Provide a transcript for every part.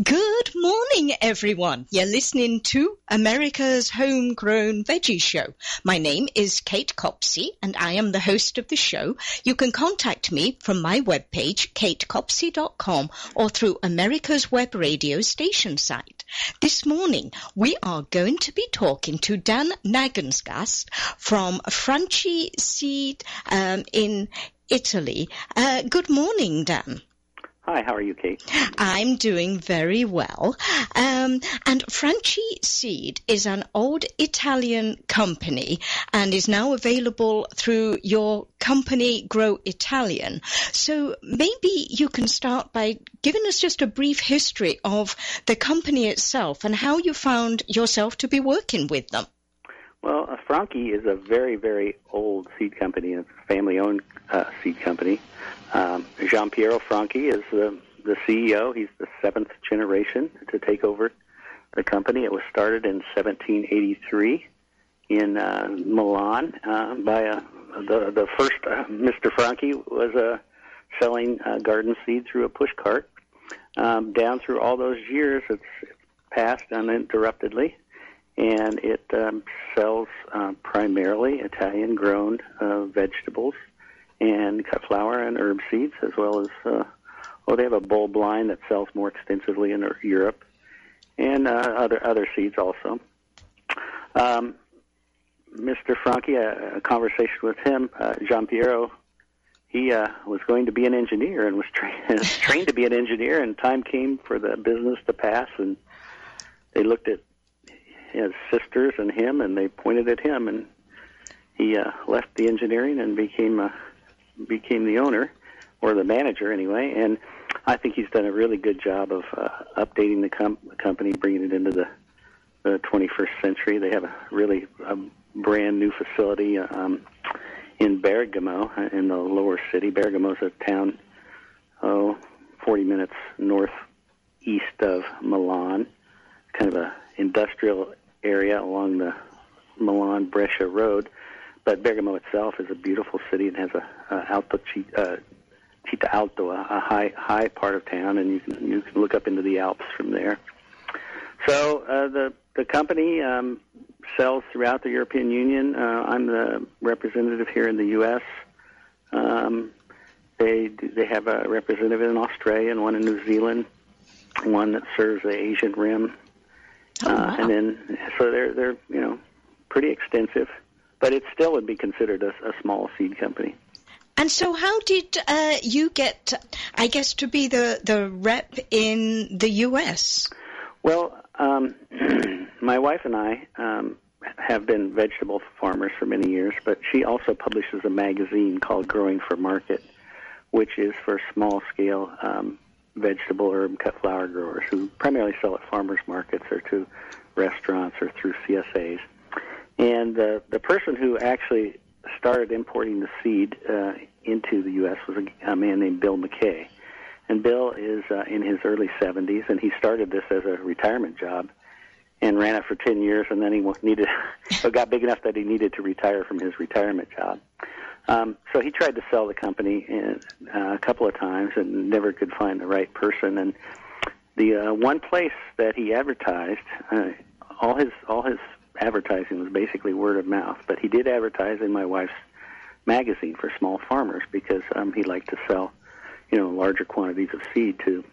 Good morning, everyone. You're listening to America's Homegrown Veggie Show. My name is Kate Copsey, and I am the host of the show. You can contact me from my webpage, katecopsey.com, or through America's Web Radio station site. This morning, we are going to be talking to Dan Nagengast from Franchi Seed um, in Italy. Uh, good morning, Dan. Hi, how are you, Kate? I'm doing very well. Um, and Franchi Seed is an old Italian company and is now available through your company, Grow Italian. So maybe you can start by giving us just a brief history of the company itself and how you found yourself to be working with them. Well, uh, Franchi is a very, very old seed company, a family-owned uh, seed company. Um, Gian Piero Franchi is the, the CEO. He's the seventh generation to take over the company. It was started in 1783 in uh, Milan uh, by a, the the first uh, Mr. Franchi was uh, selling uh, garden seed through a push cart. Um, down through all those years, it's, passed uninterruptedly and it um, sells uh, primarily Italian-grown uh, vegetables and cut flower and herb seeds, as well as uh, well, they have a bulb line that sells more extensively in Europe, and uh, other other seeds also. Um, Mr. Franchi, a, a conversation with him, uh, Gian Piero, he uh, was going to be an engineer and was tra- trained to be an engineer, and time came for the business to pass, and they looked at his sisters and him, and they pointed at him, and he uh, left the engineering and became uh, became the owner or the manager anyway. And I think he's done a really good job of uh, updating the, com- the company, bringing it into the the 21st century. They have a really a brand new facility um, in Bergamo, uh, in the lower city. Bergamo is a town, oh, 40 minutes northeast of Milan, kind of a industrial area along the Milan Brescia Road. But Bergamo itself is a beautiful city and has a, a alto uh, Alto, a, a high high part of town, and you can you can look up into the Alps from there. So uh, the the company um, sells throughout the European Union. Uh, I'm the representative here in the U.S. Um, they they have a representative in Australia and one in New Zealand, one that serves the Asian Rim Oh, uh, and then, so they're they're you know pretty extensive, but it still would be considered a, a small seed company. And so, how did uh, you get, I guess, to be the, the rep in the U.S.? Well, um, my wife and I um, have been vegetable farmers for many years, but she also publishes a magazine called Growing for Market, which is for small scale um, vegetable, herb, cut flower growers who primarily sell at farmers markets or to restaurants or through CSAs. And the the person who actually started importing the seed uh, into the U.S. was a, a man named Bill McKay. And Bill is uh, in his early 70s, and he started this as a retirement job and ran it for 10 years, and then he needed, it got big enough that he needed to retire from his retirement job. Um, so he tried to sell the company in, uh, a couple of times and never could find the right person. And the uh, one place that he advertised, uh, all his all his advertising was basically word of mouth. But he did advertise in my wife's magazine for small farmers because um, he liked to sell, you know, larger quantities of seed to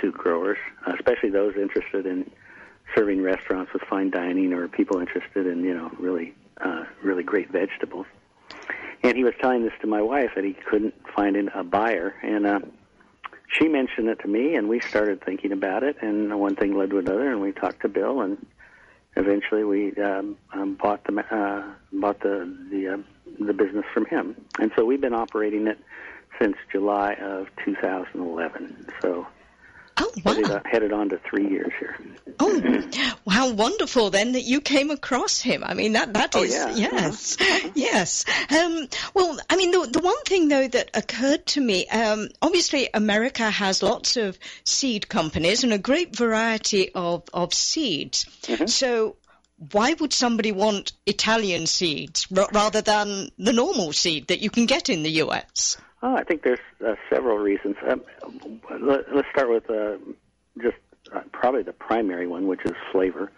to growers, especially those interested in serving restaurants with fine dining or people interested in you know really uh, really great vegetables. And he was telling this to my wife that he couldn't find a buyer, and uh, she mentioned it to me, and we started thinking about it, and one thing led to another, and we talked to Bill, and eventually we um, um, bought the uh, bought the the uh, the business from him, and so we've been operating it since July of 2011. So Oh, wow. headed, headed on to three years here. Oh, how wonderful then that you came across him. I mean, that, that Oh, is, yeah. yes, yes. Um, well, I mean, the, the one thing though that occurred to me, um, obviously America has lots of seed companies and a great variety of, of seeds. Mm-hmm. So why would somebody want Italian seeds r- rather than the normal seed that you can get in the US? Oh, I think there's uh, several reasons. Um, let, let's start with uh, just uh, probably the primary one, which is flavor.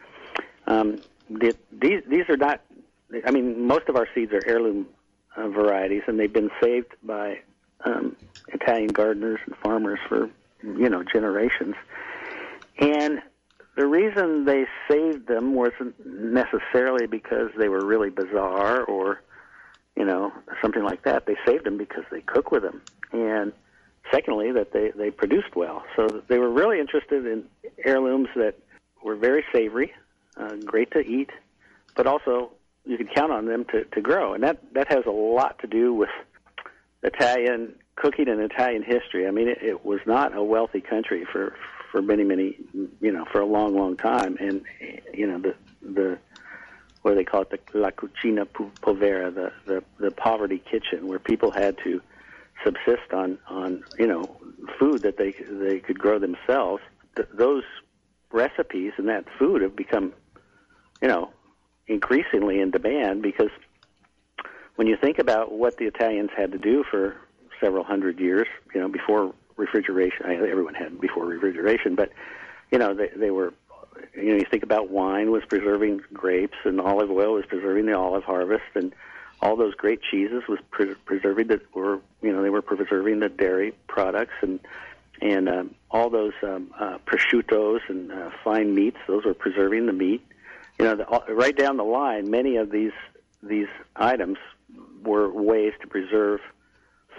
Um, the, these these are not. I mean, most of our seeds are heirloom uh, varieties, and they've been saved by um, Italian gardeners and farmers for you know generations. And the reason they saved them wasn't necessarily because they were really bizarre or you know something like that. They saved them because they cook with them, and secondly that they they produced well. So they were really interested in heirlooms that were very savory, uh, great to eat, but also you could count on them to, to grow. And that, that has a lot to do with Italian cooking and Italian history. I mean, it, it was not a wealthy country for, for many, many, you know, for a long, long time. And, you know, the, the, do they call it, the la cucina povera, the, the, the poverty kitchen, where people had to subsist on, on, you know, food that they, they could grow themselves. Th- those recipes and that food have become, you know, increasingly in demand because when you think about what the Italians had to do for several hundred years, you know, before refrigeration, everyone had before refrigeration, but you know, they, they were, you know, you think about wine was preserving grapes and olive oil was preserving the olive harvest and all those great cheeses was pre- preserving that were, you know, they were preserving the dairy products and and um, all those um, uh, prosciuttos and uh, fine meats, those were preserving the meat you know, the, right down the line, many of these these items were ways to preserve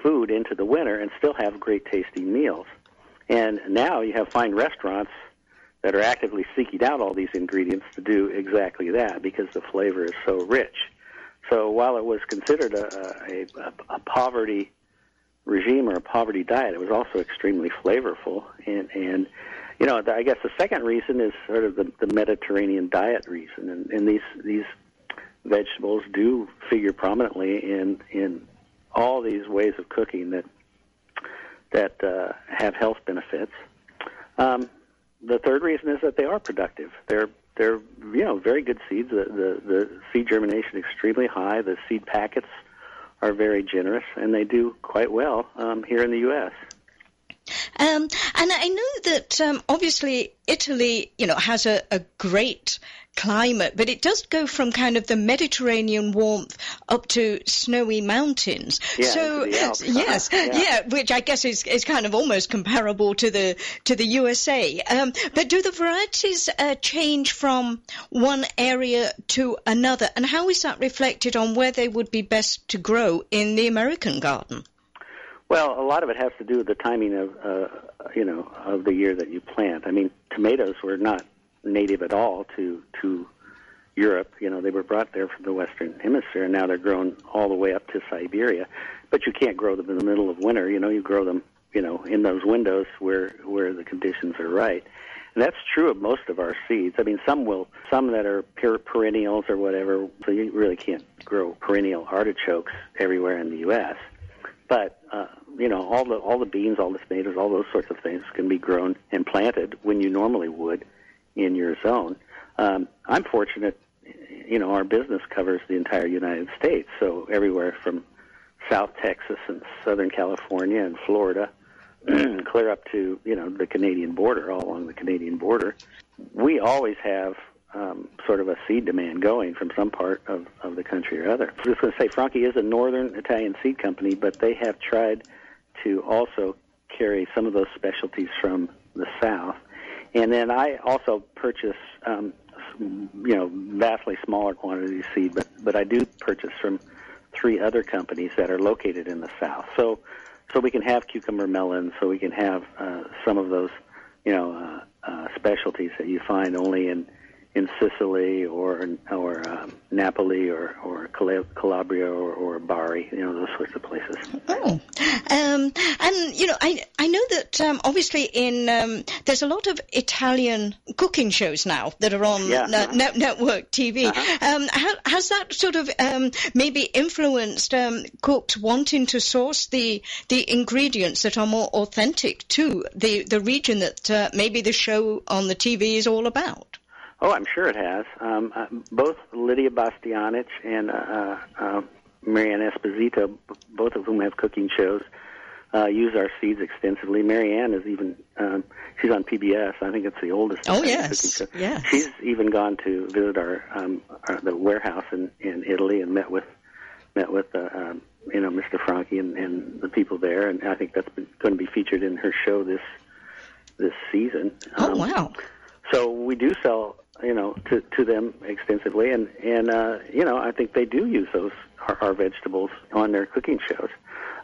food into the winter and still have great tasting meals. And now you have fine restaurants that are actively seeking out all these ingredients to do exactly that because the flavor is so rich. So while it was considered a, a, a poverty regime or a poverty diet, it was also extremely flavorful and and you know, I guess the second reason is sort of the, the Mediterranean diet reason, and, and these these vegetables do figure prominently in in all these ways of cooking that that uh, have health benefits. Um, the third reason is that they are productive. They're they're you know very good seeds. The, the the seed germination is extremely high. The seed packets are very generous, and they do quite well um, here in the U.S. Um, and I know that um, obviously Italy, you know, has a, a great climate, but it does go from kind of the Mediterranean warmth up to snowy mountains. Yeah, so yes, yeah. yeah. which I guess is, is kind of almost comparable to the to the USA. Um, but do the varieties uh, change from one area to another, and how is that reflected on where they would be best to grow in the American garden? Well, a lot of it has to do with the timing of, uh, you know, of the year that you plant. I mean, tomatoes were not native at all to to Europe. You know, they were brought there from the Western Hemisphere, and now they're grown all the way up to Siberia. But you can't grow them in the middle of winter. You know, you grow them, you know, in those windows where where the conditions are right. And that's true of most of our seeds. I mean, some will, some that are perennials or whatever. So you really can't grow perennial artichokes everywhere in the U.S. But uh, you know, all the all the beans, all the tomatoes, all those sorts of things can be grown and planted when you normally would in your zone. Um, I'm fortunate, you know, our business covers the entire United States, so everywhere from South Texas and Southern California and Florida, clear up to you know the Canadian border, all along the Canadian border. We always have um, sort of a seed demand going from some part of, of the country or other. I was going to say, Franchi is a northern Italian seed company, but they have tried to also carry some of those specialties from the south. And then I also purchase, um, you know, vastly smaller quantities of seed, but but I do purchase from three other companies that are located in the south. So so we can have cucumber melon, so we can have uh, some of those, you know, uh, uh, specialties that you find only in in Sicily or or um, Napoli or or Calabria or, or Bari, you know those sorts of places. Oh, um, and you know I I know that um, obviously in um, there's a lot of Italian cooking shows now that are on yeah, uh, network TV. Uh-huh. Um, how, has that sort of um, maybe influenced cooks wanting to source the the ingredients that are more authentic to the the region that uh, maybe the show on the TV is all about? Oh, I'm sure it has. Um, uh, both Lydia Bastianich and uh, uh, Mary Ann Esposito, both of whom have cooking shows, uh, use our seeds extensively. Mary Ann is even um, she's on PBS. I think it's the oldest. Oh yes, yes. She's even gone to visit our, um, our the warehouse in in Italy and met with met with uh, um, you know Mr. Franchi and, and the people there, and I think that's been, going to be featured in her show this this season. Oh um, wow! So we do sell you know to to them extensively, and and uh, you know I think they do use those our, our vegetables on their cooking shows.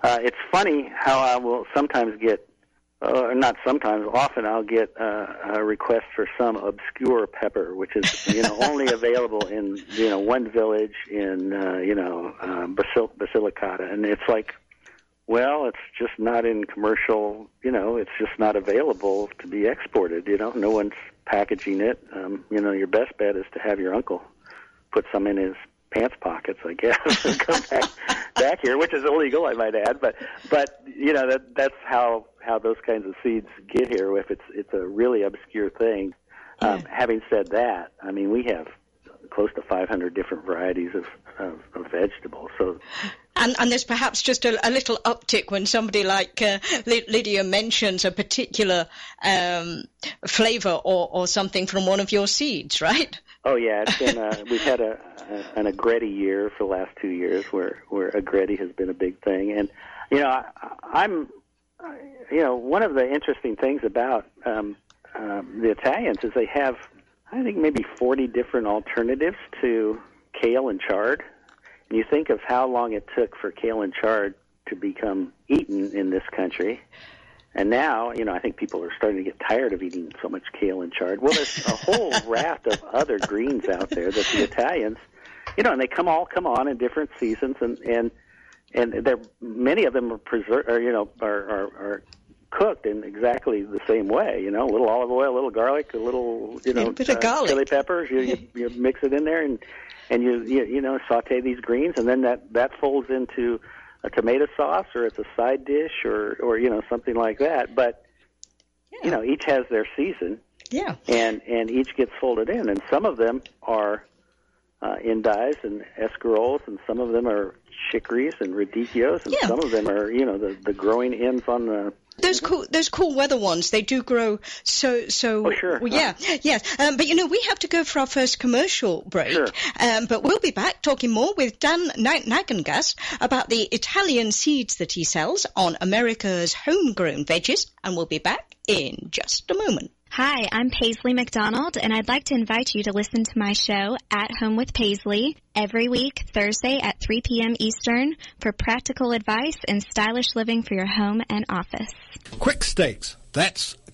Uh, it's funny how I will sometimes get, uh, not sometimes, often I'll get uh, a request for some obscure pepper, which is you know only available in you know one village in uh, you know um, Basil- Basilicata, and it's like, well, it's just not in commercial. You know, it's just not available to be exported. You know, no one's packaging it. Um, you know, your best bet is to have your uncle put some in his pants pockets, I guess, and come back back here, which is illegal, I might add. But but you know that that's how how those kinds of seeds get here. If it's it's a really obscure thing. Um, having said that, I mean we have close to 500 different varieties of, of, of vegetables. So and, and, there's perhaps just a, a, little uptick when somebody like uh, Lydia mentions a particular um, flavor or, or, something from one of your seeds, right? Oh yeah, it's been uh, we've had a, a, an agretti year for the last two years where where agretti has been a big thing, and you know I, I'm you know one of the interesting things about um, um, the Italians is they have I think maybe 40 different alternatives to kale and chard. You think of how long it took for kale and chard to become eaten in this country. And now, you know, I think people are starting to get tired of eating so much kale and chard. Well, there's a whole raft of other greens out there that the Italians, you know, and they come all come on in different seasons, and and and there many of them are preserved, or you know, are, are are cooked in exactly the same way. You know, a little olive oil, a little garlic, a little you know, a bit of uh, garlic. chili peppers. You, you you mix it in there, and and you you you know saute these greens, and then that that folds into a tomato sauce or it's a side dish or or you know something like that. But yeah. you know each has their season. Yeah. And and each gets folded in, and some of them are uh, endives and escaroles, and some of them are chicories and radicchios, and yeah. some of them are you know the the growing ends on the those cool, those cool weather ones. They do grow so so. Oh, sure. Well, yeah, yes. Um, but you know, we have to go for our first commercial break. Sure. Um, but we'll be back talking more with Dan Nagengast about the Italian seeds that he sells on America's homegrown veggies, and we'll be back in just a moment. Hi, I'm Paisley McDonald, and I'd like to invite you to listen to my show, At Home with Paisley, every week, Thursday at 3 p.m. Eastern, for practical advice and stylish living for your home and office. Quik Stakes. That's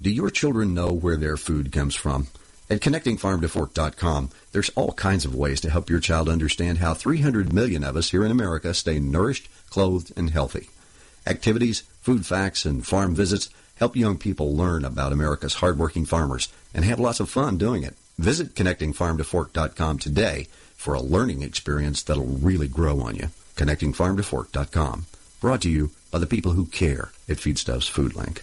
Do your children know where their food comes from? At connectingfarmtofork.com, there's all kinds of ways to help your child understand how 300 million of us here in America stay nourished, clothed, and healthy. Activities, food facts, and farm visits help young people learn about America's hardworking farmers and have lots of fun doing it. Visit connectingfarmtofork.com today for a learning experience that'll really grow on you. Connectingfarmtofork.com. Brought to you by the people who care at Feedstuffs Food Link.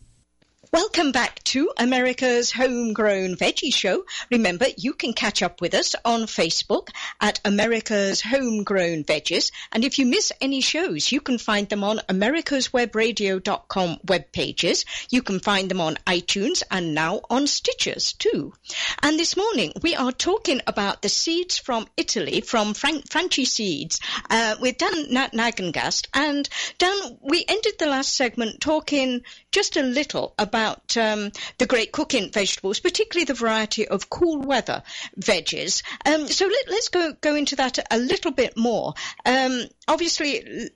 Welcome back to America's Homegrown Veggie Show. Remember, you can catch up with us on Facebook at America's Homegrown Veggies. And if you miss any shows, you can find them on americaswebradio.com web pages. You can find them on iTunes and now on Stitchers too. And this morning we are talking about the seeds from Italy from Frank Franchi Seeds uh, with Dan Nagengast. And Dan, we ended the last segment talking just a little about um, the great cooking vegetables, particularly the variety of cool weather veggies. Um, so let, us go go into that a little bit more. Um, obviously.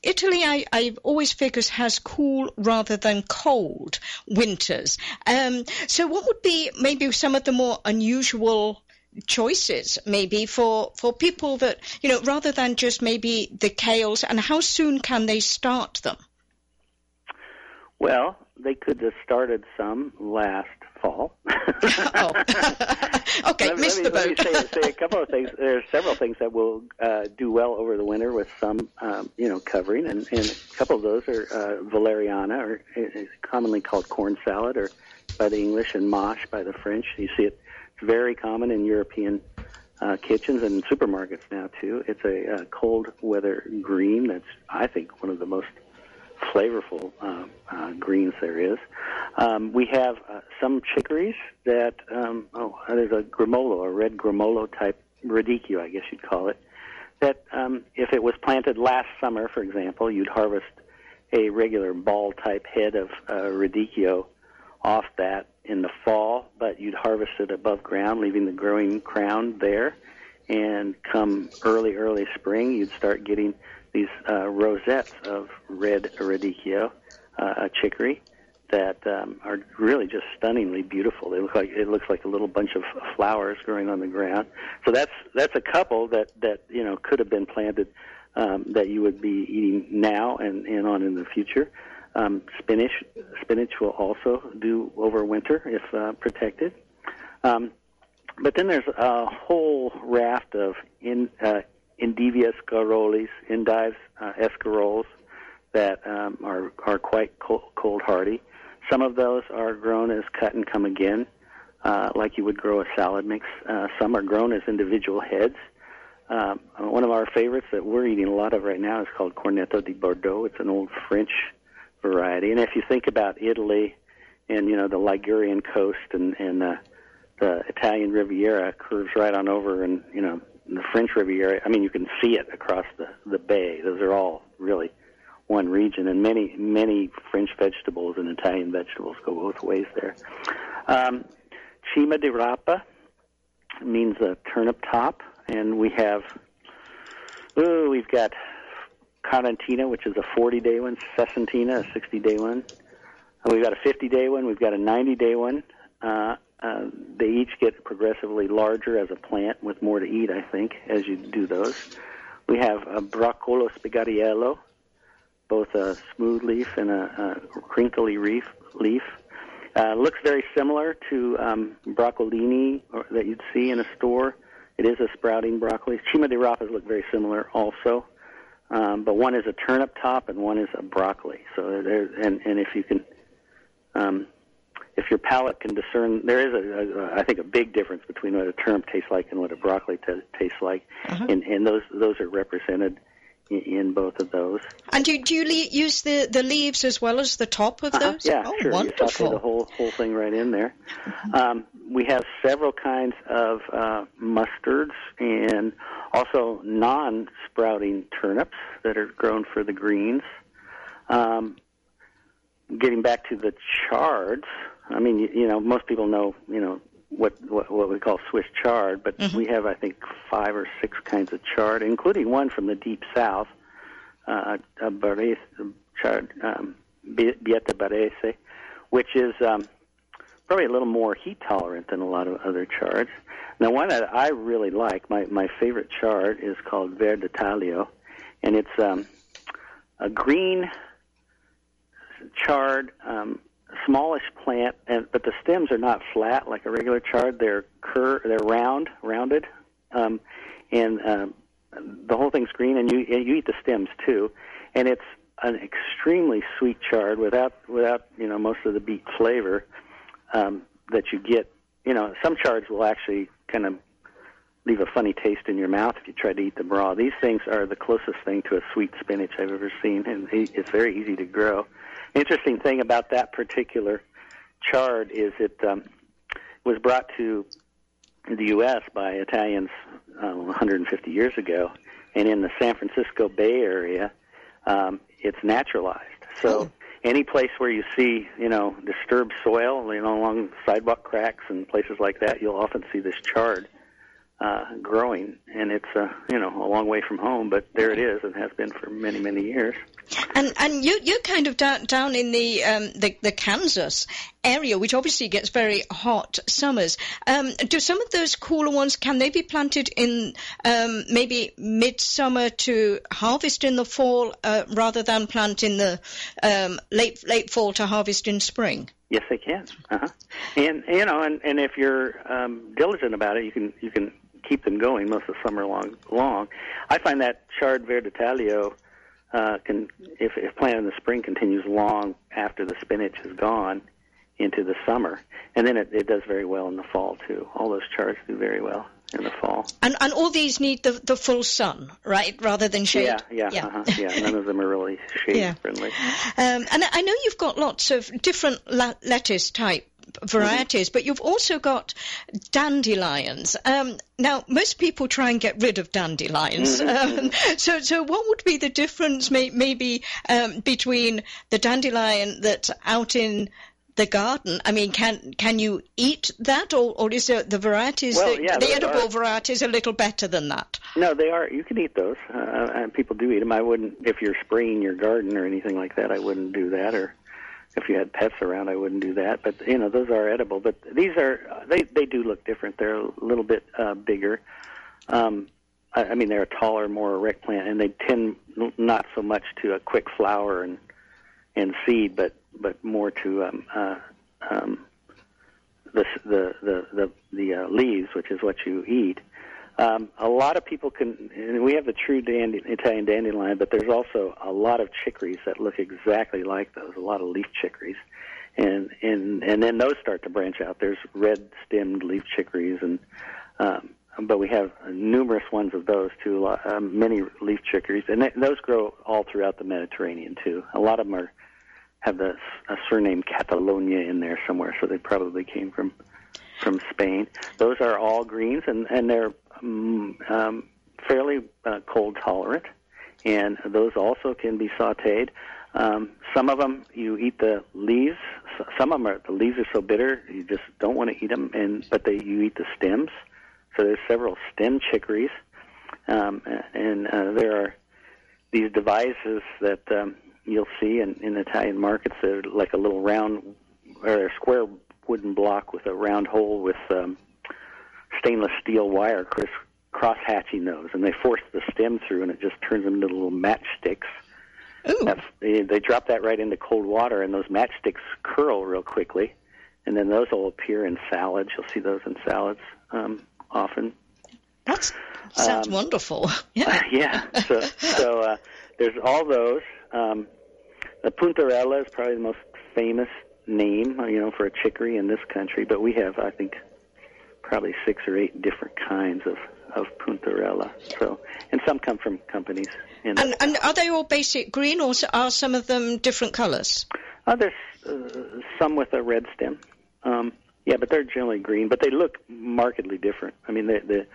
Italy, I, I always figures has cool rather than cold winters. Um, so, what would be maybe some of the more unusual choices maybe for for people that you know rather than just maybe the kales and how soon can they start them well they could have started some last fall. oh. okay, let, missed let the boat. Let me say, say a couple of things. There are several things that will uh, do well over the winter with some, um, you know, covering, and, and a couple of those are uh, valeriana, or is commonly called corn salad, or by the English, and mâche by the French. You see it it's very common in European uh, kitchens and supermarkets now too. It's a uh, cold weather green that's I think one of the most flavorful uh, uh, greens there is. Um, we have uh, some chicories that, um, oh, there's a Grumolo, a red Grumolo type radicchio, I guess you'd call it, that um, if it was planted last summer, for example, you'd harvest a regular ball type head of uh, radicchio off that in the fall, but you'd harvest it above ground, leaving the growing crown there. And come early, early spring, you'd start getting these uh, rosettes of red radicchio, uh, chicory, that um, are really just stunningly beautiful. They look like it looks like a little bunch of flowers growing on the ground. So that's that's a couple that that you know could have been planted um, that you would be eating now and and on in the future. Um, spinach spinach will also do over winter if uh, protected. Um, but then there's a whole raft of in, uh, Endivia scarolis, endives, uh, escaroles that um, are are quite cold, cold hardy. Some of those are grown as cut and come again, uh, like you would grow a salad mix. Uh, some are grown as individual heads. Um, one of our favorites that we're eating a lot of right now is called Cornetto di Bordeaux. It's an old French variety, and if you think about Italy and you know the Ligurian coast and and uh, the Italian Riviera curves right on over, and you know the French Riviera. I mean, you can see it across the the bay. Those are all really one region, and many many French vegetables and Italian vegetables go both ways there. Um, Cima di Rapa means a turnip top, and we have oh, we've got Quarantina, which is a 40 day one, Sessantina, a 60 day one. And we've got a 50 day one, we've got a 90 day one. Uh, uh, they each get progressively larger as a plant with more to eat, I think, as you do those. We have a Broccolo spigariello, both a smooth leaf and a, a crinkly leaf. leaf. Uh, looks very similar to um, broccolini or, that you'd see in a store. It is a sprouting broccoli. Cima di rapas look very similar also, um, but one is a turnip top and one is a broccoli. So there, and and if you can um, if your palate can discern, there is a, a, I think, a big difference between what a turnip tastes like and what a broccoli t- tastes like, Uh-huh. and, and those those are represented in, in both of those. And do, do you le- use the, the leaves as well as the top of Uh-huh, those? Yeah, oh, sure. You saute the whole whole thing right in there. Um, we have several kinds of uh, mustards and also non-sprouting turnips that are grown for the greens. Um, getting back to the chards, I mean, you, you know, most people know, you know, what what, what we call Swiss chard, but we have, I think, five or six kinds of chard, including one from the deep south, uh, a Barese, chard, um, Bieta Barese, which is um, probably a little more heat tolerant than a lot of other chards. Now, one that I really like, my my favorite chard is called Verde Taglio, and it's um, a green chard, um, smallish plant, and but the stems are not flat like a regular chard. They're cur, they're round, rounded, um, and um, the whole thing's green. And you you eat the stems too, and it's an extremely sweet chard without without you know most of the beet flavor um, that you get. You know, some chards will actually kind of leave a funny taste in your mouth if you try to eat them raw. These things are the closest thing to a sweet spinach I've ever seen, and it's very easy to grow. Interesting thing about that particular chard is it um, was brought to the U.S. by Italians um, 150 years ago, and in the San Francisco Bay Area, um, it's naturalized. So any place where you see, you know, disturbed soil, you know, along sidewalk cracks and places like that, you'll often see this chard uh, growing, and it's uh, you know a long way from home, but there it is, and has been for many many years. And and you you're kind of down down in the um, the, the Kansas area, which obviously gets very hot summers. Um, do some of those cooler ones can they be planted in um, maybe midsummer to harvest in the fall, uh, rather than plant in the um, late late fall to harvest in spring? Yes, they can. Uh-huh. And you know, and and if you're um, diligent about it, you can you can keep them going most of the summer long. Long, I find that chard verde taglio uh, can, if, if planted in the spring, continues long after the spinach is gone into the summer, and then it, it does very well in the fall too. All those chards do very well in the fall. And and all these need the the full sun, right, rather than shade. Yeah, yeah, yeah. Uh-huh, yeah. None of them are really shade yeah. friendly. Um, and I know you've got lots of different la- lettuce type varieties, but you've also got dandelions. Um, now, most people try and get rid of dandelions. Mm-hmm. Um, so, so what would be the difference, may, maybe, um, between the dandelion that's out in the garden? I mean, can can you eat that, or, or is it the varieties, well, yeah, the edible are, varieties, a little better than that? No, they are. You can eat those, uh, and people do eat them. I wouldn't, if you're spraying your garden or anything like that, I wouldn't do that, or if you had pets around, I wouldn't do that. But you know, those are edible. But these are they they do look different. They're a little bit uh, bigger. Um, I, I mean, they're a taller, more erect plant, and they tend not so much to a quick flower and and seed, but but more to um, uh, um, the the the the, the uh, leaves, which is what you eat. Um, a lot of people can, and we have the true dandy, Italian dandelion, but there's also a lot of chicories that look exactly like those. A lot of leaf chicories, and and and then those start to branch out. There's red-stemmed leaf chicories, and um, but we have numerous ones of those too. Um, many leaf chicories, and th- those grow all throughout the Mediterranean too. A lot of them are have the a surname Catalonia in there somewhere, so they probably came from from Spain. Those are all greens, and and they're um, um, fairly uh, cold tolerant, and those also can be sautéed. Um, some of them you eat the leaves. Some of them are the leaves are so bitter you just don't want to eat them, and but they you eat the stems. So there's several stem chicories, um, and uh, there are these devices that um, you'll see in, in Italian markets. They're like a little round or a square wooden block with a round hole with um, stainless steel wire cross cross hatching those, and they force the stem through, and it just turns them into little matchsticks. Ooh. They, they drop that right into cold water, and those matchsticks curl real quickly, and then those will appear in salads. You'll see those in salads um, often. That sounds um, wonderful. Yeah. yeah. So, so uh, there's all those. Um, the puntarella is probably the most famous name, you know, for a chicory in this country, but we have, I think, probably six or eight different kinds of of puntarella. So, and some come from companies. In and, and are they all basic green, or are some of them different colors? Uh, there's uh, some with a red stem. Um, yeah, but they're generally green, but they look markedly different. I mean, the the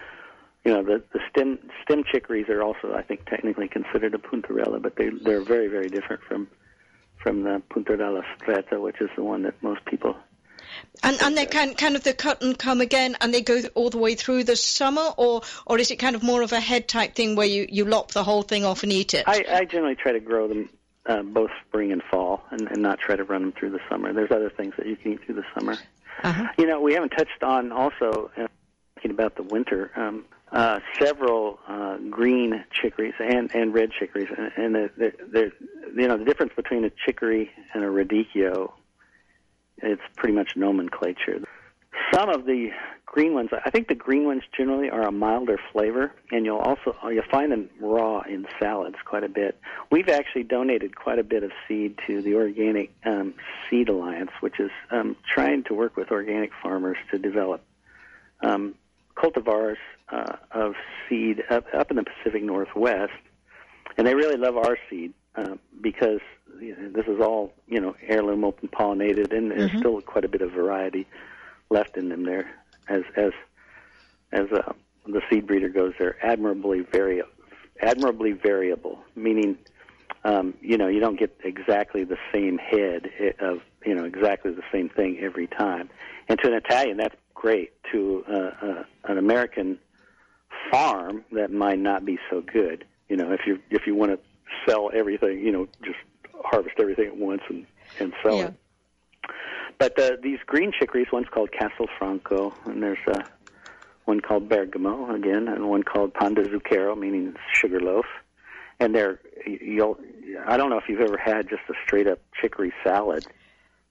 you know the the stem stem chicories are also, I think, technically considered a puntarella, but they they're very very different from from the puntarella stretta, which is the one that most people and and they can kind of the cut and come again, and they go all the way through the summer, or or is it kind of more of a head type thing where you you lop the whole thing off and eat it? I, I generally try to grow them uh, both spring and fall, and, and not try to run them through the summer. There's other things that you can eat through the summer. Uh-huh. You know, we haven't touched on also uh, thinking about the winter. Um, uh, several uh, green chicories and, and red chicories, and, and the, the, the, you know the difference between a chicory and a radicchio it's pretty much nomenclature. Some of the green ones, I think the green ones generally are a milder flavor, and you'll also you'll find them raw in salads quite a bit. We've actually donated quite a bit of seed to the Organic um, Seed Alliance, which is um, trying to work with organic farmers to develop um, cultivars uh, of seed up, up in the Pacific Northwest, and they really love our seed uh, because you know, this is all you know heirloom open pollinated, and there's mm-hmm. still quite a bit of variety left in them there. As as as uh, the seed breeder goes, they're admirably vari- admirably variable, meaning um, you know you don't get exactly the same head of you know exactly the same thing every time. And to an Italian, that's great. To uh, uh, an American farm, that might not be so good. You know, if you if you want to sell everything, you know, just harvest everything at once and and sell Yeah. it. But uh, these green chicories, one's called Castelfranco, and there's uh, one called Bergamo again, and one called Pan de Zucchero, meaning sugar loaf. And they're you'll I don't know if you've ever had just a straight up chicory salad,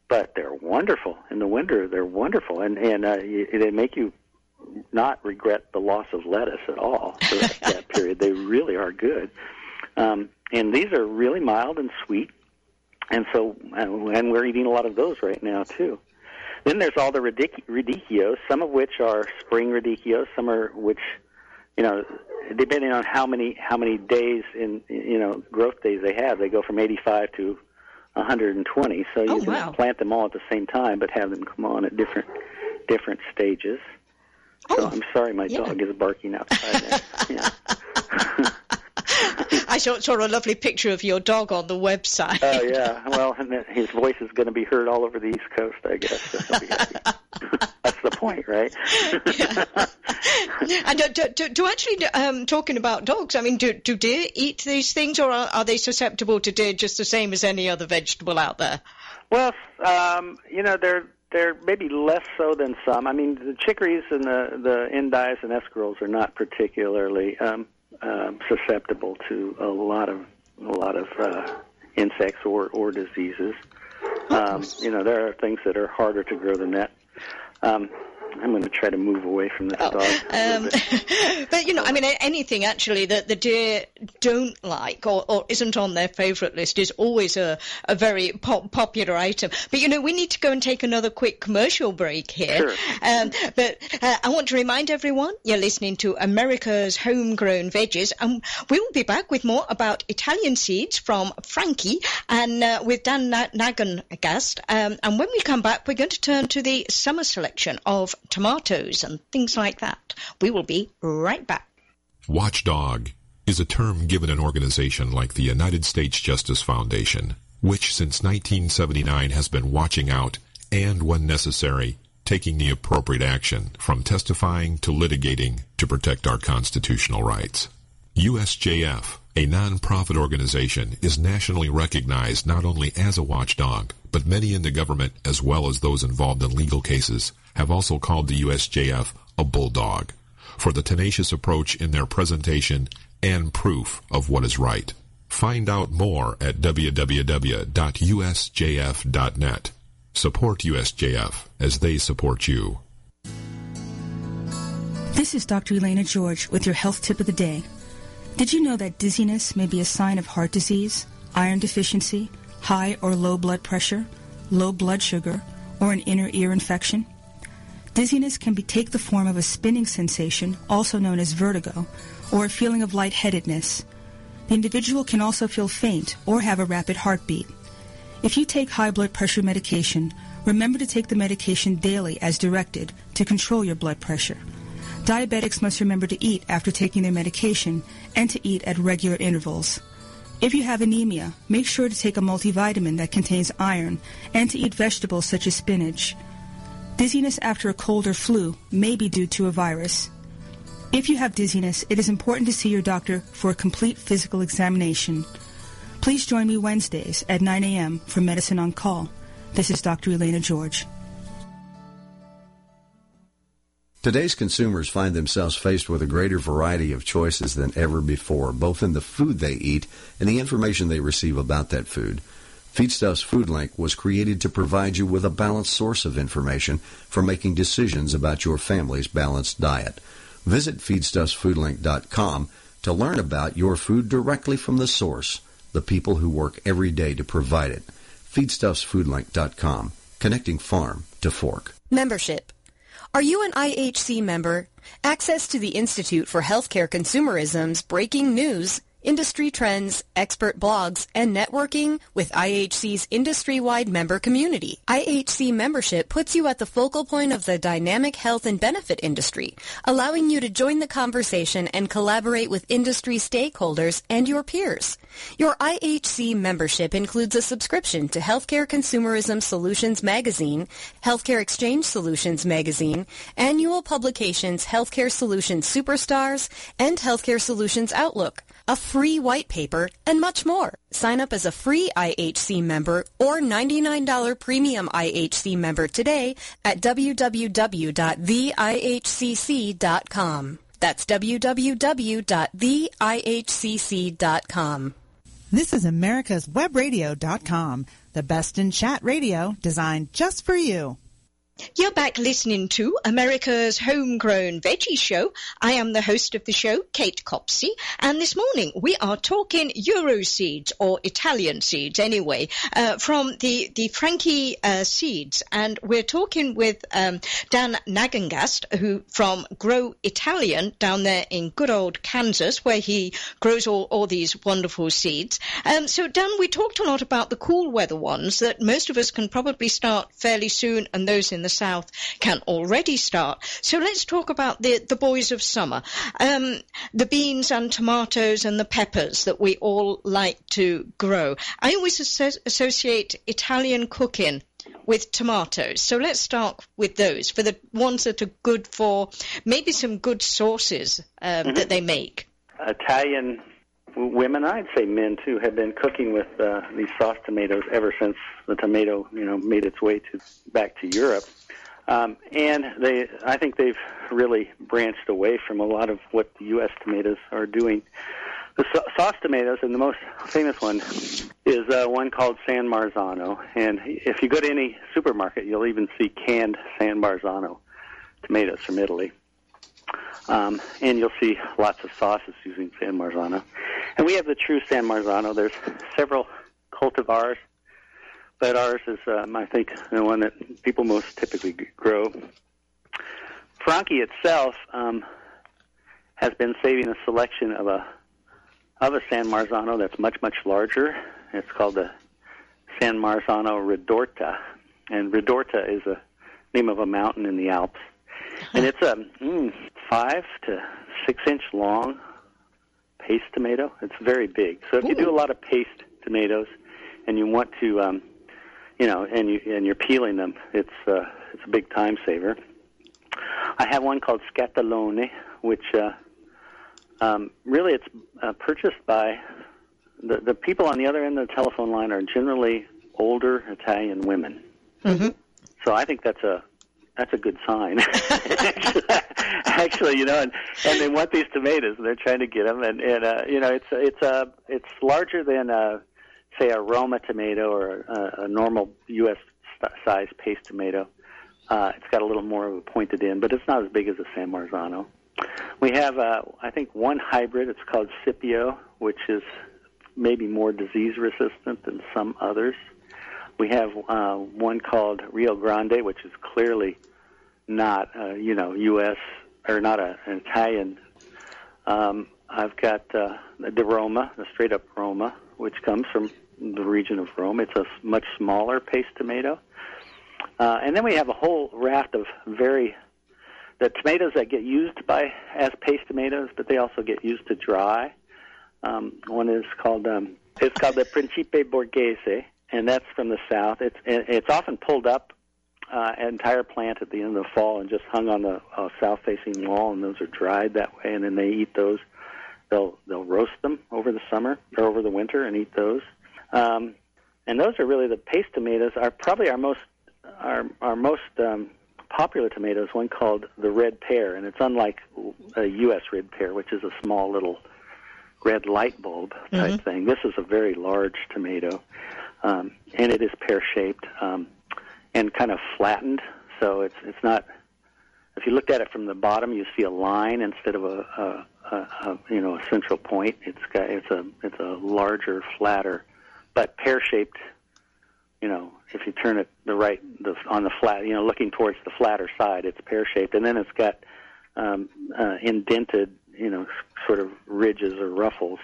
but they're wonderful in the winter. They're wonderful, and and uh, you, they make you not regret the loss of lettuce at all for that, that period. They really are good, um, and these are really mild and sweet, and so uh, and we're eating a lot of those right now too. Then there's all the radic- radicchios, some of which are spring radicchios, some are which, you know, depending on how many how many days in you know growth days they have, they go from 85 to 120. So you Oh, can wow. plant them all at the same time, but have them come on at different different stages. So Oh, I'm sorry, my yeah. dog is barking outside. yeah. I saw, saw a lovely picture of your dog on the website. Oh yeah. Well, and his voice is going to be heard all over the East Coast, I guess. So he'll be happy. That's the point, right? and uh, to, to, to actually um, talking about dogs, I mean, do, do deer eat these things, or are, are they susceptible to deer just the same as any other vegetable out there? Well, um, you know, they're they're maybe less so than some. I mean, the chicories and the the endives and escaroles are not particularly um, um, susceptible to a lot of a lot of uh, insects or or diseases. Um, you know, there are things that are harder to grow than that. Um, I'm going to try to move away from this dog. Um, but you know, I mean, anything actually that the deer don't like or, or isn't on their favourite list is always a, a very pop- popular item. But you know, we need to go and take another quick commercial break here. Sure. Um, but uh, I want to remind everyone you're listening to America's Homegrown Veggies, and we will be back with more about Italian seeds from Franchi and uh, with Dan Na- Nagan a guest. Um, and when we come back, we're going to turn to the summer selection of tomatoes and things like that. We will be right back. Watchdog is a term given an organization like the United States Justice Foundation, which since 1979 has been watching out and, when necessary, taking the appropriate action from testifying to litigating to protect our constitutional rights. USJF, a non-profit organization, is nationally recognized not only as a watchdog, but many in the government as well as those involved in legal cases have also called the USJF a bulldog for the tenacious approach in their presentation and proof of what is right. Find out more at www.usjf.net. Support USJF as they support you. This is Dr. Elena George with your health tip of the day. Did you know that dizziness may be a sign of heart disease, iron deficiency, high or low blood pressure, low blood sugar, or an inner ear infection? Dizziness can be, take the form of a spinning sensation, also known as vertigo, or a feeling of lightheadedness. The individual can also feel faint or have a rapid heartbeat. If you take high blood pressure medication, remember to take the medication daily as directed to control your blood pressure. Diabetics must remember to eat after taking their medication and to eat at regular intervals. If you have anemia, make sure to take a multivitamin that contains iron and to eat vegetables such as spinach. Dizziness after a cold or flu may be due to a virus. If you have dizziness, it is important to see your doctor for a complete physical examination. Please join me Wednesdays at 9 a.m. for Medicine on Call. This is Dr. Elena George. Today's consumers find themselves faced with a greater variety of choices than ever before, both in the food they eat and the information they receive about that food. Feedstuffs Food Link was created to provide you with a balanced source of information for making decisions about your family's balanced diet. Visit feedstuffsfoodlink.com to learn about your food directly from the source, the people who work every day to provide it. Feedstuffsfoodlink.com, connecting farm to fork. Membership. Are you an IHC member? Access to the Institute for Healthcare Consumerism's Breaking News industry trends, expert blogs, and networking with IHC's industry-wide member community. IHC membership puts you at the focal point of the dynamic health and benefit industry, allowing you to join the conversation and collaborate with industry stakeholders and your peers. Your IHC membership includes a subscription to Healthcare Consumerism Solutions Magazine, Healthcare Exchange Solutions Magazine, annual publications Healthcare Solutions Superstars, and Healthcare Solutions Outlook, a free white paper, and much more. Sign up as a free IHC member or $99 premium IHC member today at www.theihcc.com. That's www.theihcc.com. This is America's Web Webradio.com, the best in chat radio designed just for you. You're back listening to America's Homegrown Veggie Show. I am the host of the show, Kate Copsey, and this morning we are talking Euro seeds, or Italian seeds anyway, uh, from the, the Franchi uh, seeds. And we're talking with um, Dan Nagengast, who from Grow Italian down there in good old Kansas, where he grows all, all these wonderful seeds. Um, so, Dan, we talked a lot about the cool weather ones that most of us can probably start fairly soon, and those in the south can already start. So let's talk about the, the boys of summer. Um, the beans and tomatoes and the peppers that we all like to grow. I always associate Italian cooking with tomatoes. So let's start with those for the ones that are good for maybe some good sauces um, mm-hmm. that they make. Italian women, I'd say men too, have been cooking with uh, these sauce tomatoes ever since the tomato, you know, made its way to back to Europe. Um, and they, I think they've really branched away from a lot of what the U.S. tomatoes are doing. The sauce tomatoes, and the most famous one is uh, one called San Marzano. And if you go to any supermarket, you'll even see canned San Marzano tomatoes from Italy. Um, and you'll see lots of sauces using San Marzano. And we have the true San Marzano. There's several cultivars, but ours is, um, I think, the one that people most typically grow. Franchi itself um, has been saving a selection of a of a San Marzano that's much much larger. It's called the San Marzano Redorta, and Redorta is a name of a mountain in the Alps, and it's a mm, five to six inch long paste tomato. It's very big. So if you do a lot of paste tomatoes and you want to, um, you know, and you and you're peeling them, it's uh, it's a big time saver. I have one called Scatolone, which uh, um, really it's uh, purchased by the the people on the other end of the telephone line are generally older Italian women. Mm-hmm. So I think that's a that's a good sign. Actually, you know, and and they want these tomatoes, and they're trying to get them, and and uh, you know, it's it's uh it's larger than uh say a Roma tomato or a, a normal U.S. size paste tomato. Uh, it's got a little more of a pointed end, but it's not as big as a San Marzano. We have, uh, I think, one hybrid. It's called Scipio, which is maybe more disease resistant than some others. We have uh, one called Rio Grande, which is clearly not, uh, you know, U.S. or not a, an Italian. Um, I've got uh, the Roma, the straight up Roma, which comes from the region of Rome. It's a much smaller paste tomato. Uh, and then we have a whole raft of very the tomatoes that get used by as paste tomatoes, but they also get used to dry. Um, one is called um, it's called the Principe Borghese, and that's from the south. It's it's often pulled up uh, entire plant at the end of the fall and just hung on the uh, south-facing wall, and those are dried that way, and then they eat those. They'll they'll roast them over the summer or over the winter and eat those. Um, and those are really the paste tomatoes are probably our most our our most um, popular tomatoes. One called the red pear, and it's unlike a U.S. red pear, which is a small little red light bulb type mm-hmm. thing. This is a very large tomato um, and it is pear shaped um, and kind of flattened. So it's it's not. If you looked at it from the bottom, you see a line instead of a, a, a, a you know a central point. It's got it's a it's a larger, flatter, but pear shaped. You know, if you turn it the right the on the flat, you know, looking towards the flatter side, it's pear shaped, and then it's got um, uh, indented, you know, sort of ridges or ruffles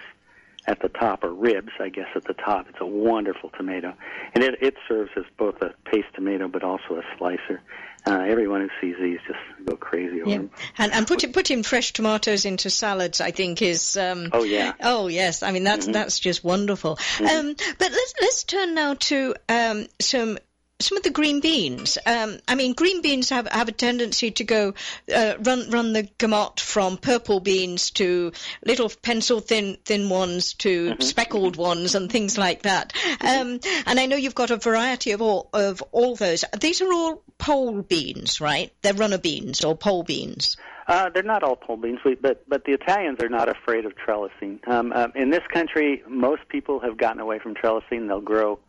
at the top, or ribs, I guess, at the top. It's a wonderful tomato, and it it serves as both a paste tomato but also a slicer. Uh, everyone who sees these just go crazy over Yeah, them. and and put putting fresh tomatoes into salads, I think is. Um, Oh yeah. Oh yes, I mean that's that's just wonderful. Um, but let's let's turn now to um, some some of the green beans. Um, I mean, green beans have have a tendency to go uh, run run the gamut from purple beans to little pencil thin thin ones to speckled ones and things like that. Um, and I know you've got a variety of all of all those. These are all pole beans, right? They're runner beans or pole beans. Uh, they're not all pole beans, we- but but the Italians are not afraid of trellising. Um, um, in this country, most people have gotten away from trellising. They'll grow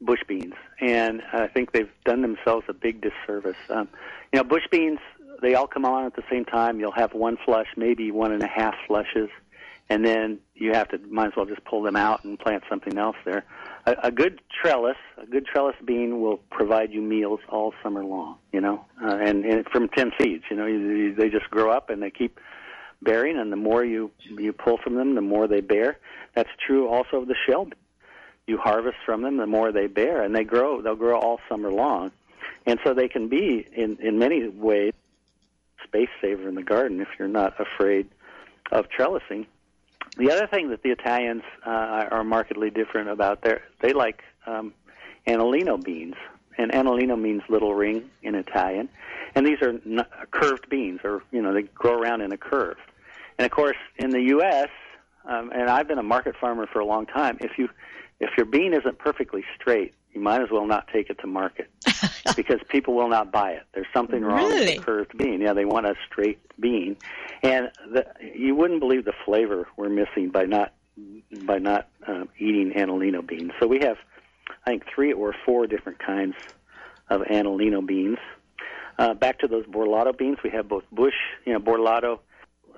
bush beans, and I think they've done themselves a big disservice. Um, you know, bush beans they all come on at the same time. You'll have one flush, maybe one and a half flushes, and then you have to might as well just pull them out and plant something else there. A, a good trellis, a good trellis bean will provide you meals all summer long. You know, uh, and, and from ten seeds. You know, you, you, they just grow up and they keep bearing, and the more you you pull from them, the more they bear. That's true also of the shell. You harvest from them, the more they bear, and they grow. They'll grow all summer long, and so they can be in in many ways space saver in the garden if you're not afraid of trellising. The other thing that the Italians uh, are markedly different about their they like um, anellino beans, and anellino means little ring in Italian, and these are n- curved beans, or you know they grow around in a curve. And of course, in the U.S., um, and I've been a market farmer for a long time. If you if your bean isn't perfectly straight, you might as well not take it to market because people will not buy it. There's something wrong with Really? the curved bean. Yeah, they want a straight bean, and the, you wouldn't believe the flavor we're missing by not by not um, eating anellino beans. So we have, I think, three or four different kinds of anellino beans. Uh, back to those borlotto beans, we have both bush, you know, borlotto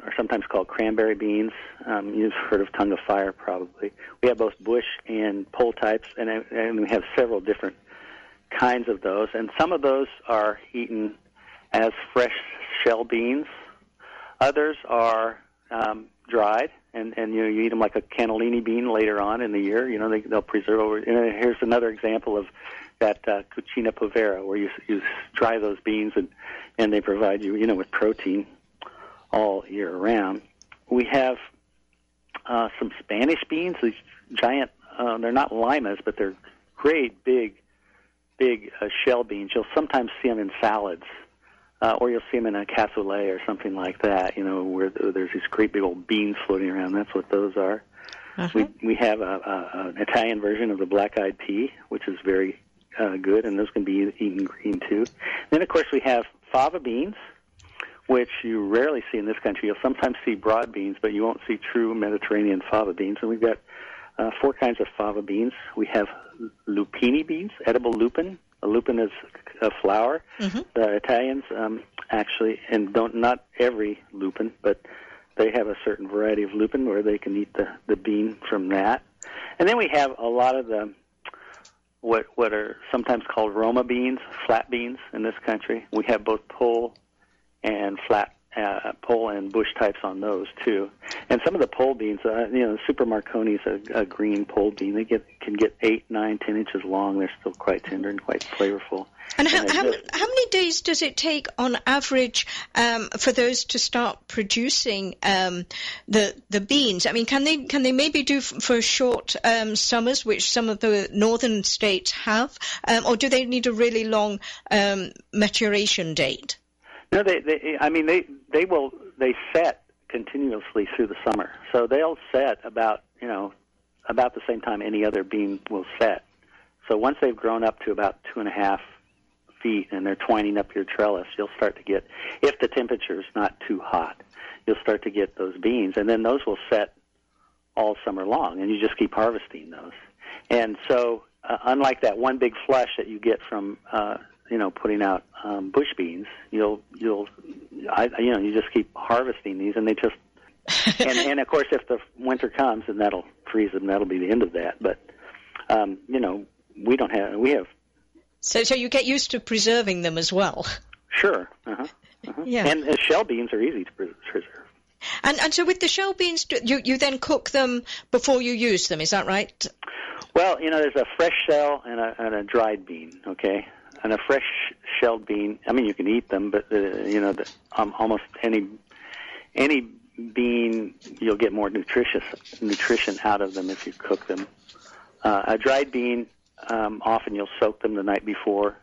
are sometimes called cranberry beans. Um, you've heard of tongue of fire, probably. We have both bush and pole types, and, and we have several different kinds of those. And some of those are eaten as fresh shell beans. Others are um, dried, and and you know you eat them like a cannellini bean later on in the year. You know they they'll preserve over. And here's another example of that uh, cucina povera, where you you dry those beans and and they provide you you know with protein all year round. We have uh, some Spanish beans, these giant. Uh, they're not limas, but they're great big, big uh, shell beans. You'll sometimes see them in salads, uh, or you'll see them in a cassoulet or something like that. You know, where there's these great big old beans floating around. That's what those are. We we have a, a, an Italian version of the black-eyed pea, which is very uh, good, and those can be eaten green too. Then, of course, we have fava beans, which you rarely see in this country. You'll sometimes see broad beans, but you won't see true Mediterranean fava beans. And we've got uh, four kinds of fava beans. We have lupini beans, edible lupin. A lupin is a flower. The Italians um, actually, and don't not every lupin, but they have a certain variety of lupin where they can eat the the bean from that. And then we have a lot of the what what are sometimes called Roma beans, flat beans in this country. We have both pole and flat uh, pole and bush types on those too. And some of the pole beans, uh, you know, Super Marconi is a, a green pole bean. They get can get eight, nine, ten inches long. They're still quite tender and quite flavorful. And how, And they how, really- how many days does it take on average um, for those to start producing um, the the beans? I mean, can they can they maybe do f- for short um, summers, which some of the northern states have, um, or do they need a really long um, maturation date? No, they, they. I mean, they they will they set continuously through the summer. So they'll set about you know about the same time any other bean will set. So once they've grown up to about two and a half feet and they're twining up your trellis, you'll start to get if the temperature's not too hot, you'll start to get those beans, and then those will set all summer long, and you just keep harvesting those. And so, uh, unlike that one big flush that you get from uh, you know putting out um, bush beans, you'll you'll I, you know you just keep harvesting these, and they just and and of course if the winter comes, and that'll freeze them. That'll be the end of that. But um, you know we don't have we have So so you get used to preserving them as well. sure. Uh-huh. Uh-huh. Yeah. And uh, shell beans are easy to pre- preserve. And and so with the shell beans, you you then cook them before you use them. Is that right? Well, you know, there's a fresh shell and a, and a dried bean. Okay, and a fresh shelled bean. I mean, you can eat them, but uh, you know, the, um, almost any any bean you'll get more nutritious nutrition out of them if you cook them. Uh, a dried bean, um, often you'll soak them the night before,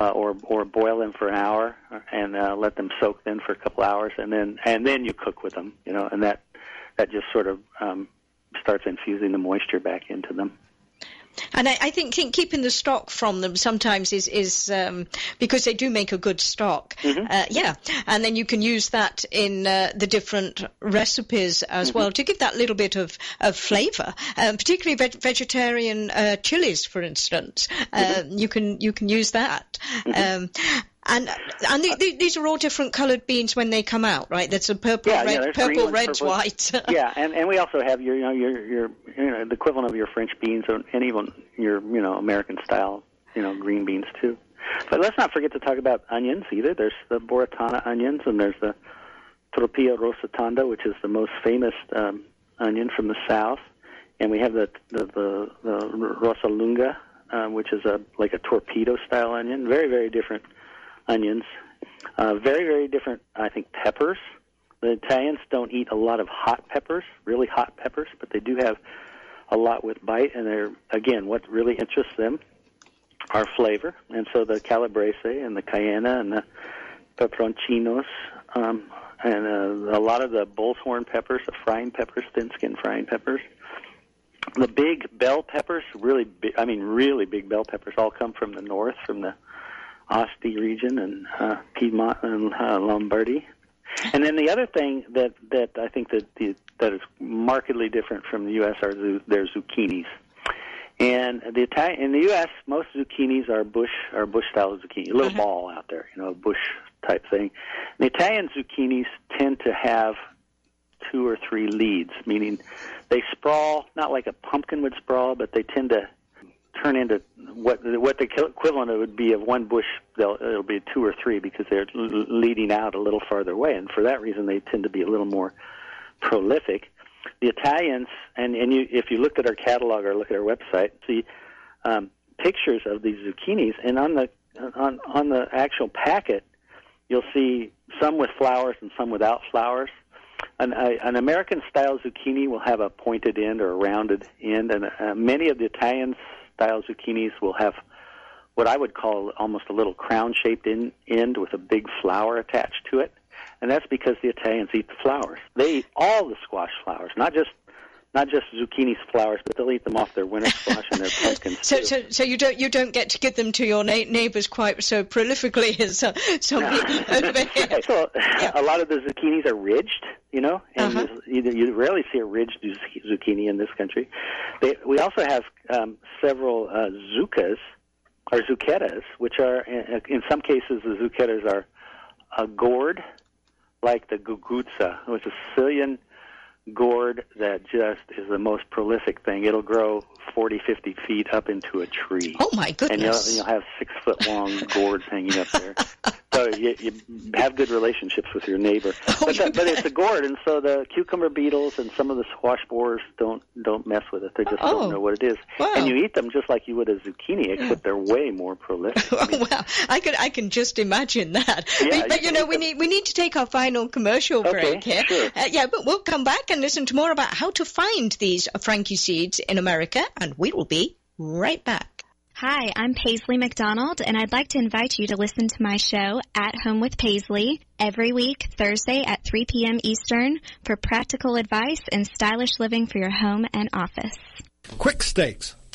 uh, or or boil them for an hour and uh, let them soak then for a couple hours, and then and then you cook with them. You know, and that that just sort of um, starts infusing the moisture back into them. And I, I think, think, keeping the stock from them sometimes is, is um, because they do make a good stock. Mm-hmm. Uh, yeah, and then you can use that in uh, the different recipes as Mm-hmm. well to give that little bit of, of flavour. Um, particularly veg- vegetarian uh, chilies, for instance, Mm-hmm. um, you can you can use that. Um, and and the, these are all different coloured beans when they come out, right? That's a purple, Yeah, yeah, red, green purple, red, purple- white. yeah, and and we also have your you know your your you know the equivalent of your French beans or and even your you know American style you know green beans too. But let's not forget to talk about onions either. There's the Borettana onions and there's the Tropea rosatanda, which is the most famous um, onion from the south, and we have the the the, the Rosalunga, um, which is a like a torpedo style onion. Very very different onions. Uh, very very different, I think, peppers. The Italians don't eat a lot of hot peppers, really hot peppers, but they do have a lot with bite, and they're again what really interests them are flavor, and so the calabrese and the cayenne and the peperoncinos, um, and uh, a lot of the bull's horn peppers, the frying peppers, thin-skinned frying peppers. The big bell peppers, really big, I mean really big bell peppers, all come from the north, from the Asti region and uh, Piedmont and uh, Lombardy. And then the other thing that that I think that the, that is markedly different from the U.S. are their zucchinis. And the Italian in the U.S. most zucchinis are bush are bush style zucchini, a little ball out there, you know, a bush type thing. The Italian zucchinis tend to have two or three leads, meaning they sprawl not like a pumpkin would sprawl, but they tend to turn into what what the equivalent would be of one bush. They'll, it'll be two or three because they're leading out a little farther away, and for that reason, they tend to be a little more prolific. The Italians, and and you, if you looked at our catalog or look at our website, see um, pictures of these zucchinis, and on the on on the actual packet, you'll see some with flowers and some without flowers. An, a, an American style zucchini will have a pointed end or a rounded end, and uh, many of the Italian style zucchinis will have what I would call almost a little crown shaped in, end with a big flower attached to it. And that's because the Italians eat the flowers. They eat all the squash flowers, not just not just zucchini flowers, but they'll eat them off their winter squash and their pumpkins. So, too. so, so you don't you don't get to give them to your na- neighbours quite so prolifically as uh, some people over here. So a lot of the zucchinis are ridged, you know, and Uh-huh. you, you rarely see a ridged zucchini in this country. They, we also have um, several uh, zuccas or zucchettas, which are in, in some cases the zucchettas are a gourd, like the guguzza, which is a Sicilian gourd that just is the most prolific thing. It'll grow 40, 50 feet up into a tree. Oh my goodness! And you'll, you'll have six foot long gourds hanging up there. So you, you have good relationships with your neighbor. Oh, but, you but it's a gourd, and so the cucumber beetles and some of the squash borers don't don't mess with it. They just Oh. don't know what it is. Wow. And you eat them just like you would a zucchini, except they're way more prolific. Oh, well, I can I can just imagine that. Yeah, but, you you know, we need we need to take our final commercial Okay, break here. sure. Uh, yeah, but we'll come back and listen to more about how to find these Franchi seeds in America, and we will be right back. Hi, I'm Paisley McDonald, and I'd like to invite you to listen to my show, At Home with Paisley, every week, Thursday at 3 p.m. Eastern, for practical advice and stylish living for your home and office. Quik Stakes,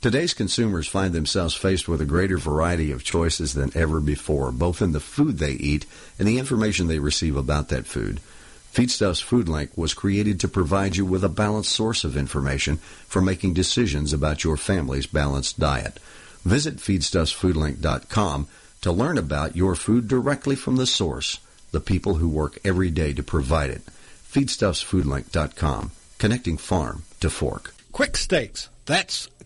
Today's consumers find themselves faced with a greater variety of choices than ever before, both in the food they eat and the information they receive about that food. Feedstuffs Food Link was created to provide you with a balanced source of information for making decisions about your family's balanced diet. Visit feedstuffsfoodlink.com to learn about your food directly from the source, the people who work every day to provide it. feedstuffsfoodlink.com, connecting farm to fork. Quik Stakes. That's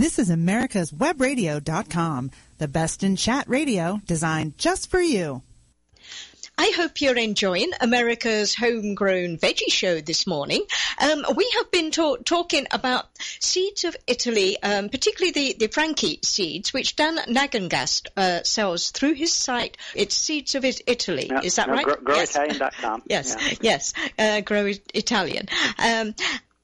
This is America's Webradio.com, the best in chat radio designed just for you. I hope you're enjoying America's homegrown veggie show this morning. Um, we have been ta- talking about seeds of Italy, um, particularly the, the Franchi seeds, which Dan Nagengast uh, sells through his site. It's Seeds of Italy. No, Is that no, right? Grow, yes. growitalian.com. yes, Yeah. yes, uh, Grow Italian. Um,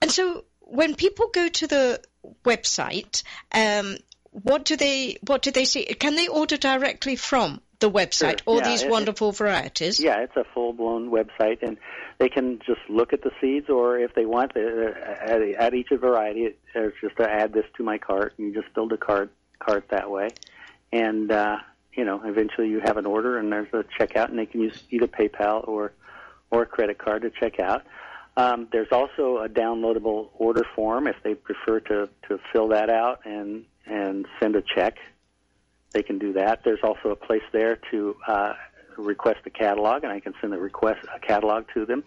and so when people go to the website, um, what do they what do they see? Can they order directly from the website Sure, all yeah, these it- wonderful varieties? Yeah, it's a full blown website, and they can just look at the seeds, or if they want, uh, add, add each variety. It- There's just to add this to my cart, and you just build a cart cart that way, and uh, you know, eventually you have an order, and there's a checkout, and they can use either PayPal or or a credit card to check out. Um, there's also a downloadable order form if they prefer to to fill that out and and send a check they can do that. There's also a place there to uh, request a catalog, and I can send a request a catalog to them,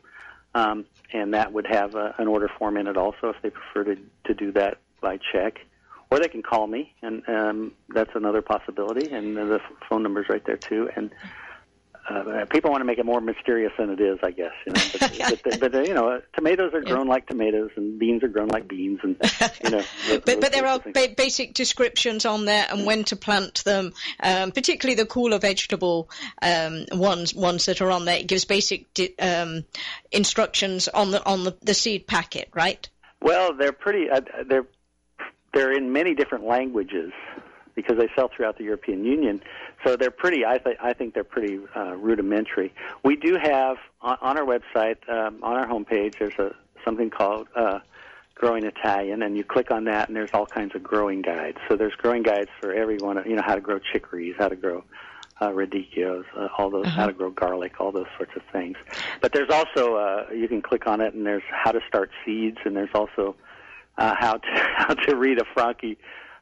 um, and that would have a, an order form in it also if they prefer to to do that by check, or they can call me, and um, that's another possibility. And the phone number's right there too. And uh, people want to make it more mysterious than it is, I guess. You know, but, but, but uh, you know, tomatoes are grown like tomatoes, and beans are grown like beans, and you know. those- But, but there are ba- basic descriptions on there and when to plant them, um, particularly the cooler vegetable um, ones ones that are on there. It gives basic di- um, instructions on the on the, the seed packet, right? Well, they're pretty. Uh, they're they're in many different languages because they sell throughout the European Union. So they're pretty. I think I think they're pretty uh, rudimentary. We do have on, on our website, um, on our homepage, there's a something called uh, Growing Italian, and you click on that, and there's all kinds of growing guides. So there's growing guides for everyone. You know how to grow chicories, how to grow uh, radicchios, uh, all those, how to grow garlic, all those sorts of things. But there's also uh, you can click on it, and there's how to start seeds, and there's also uh, how to how to read a Franchi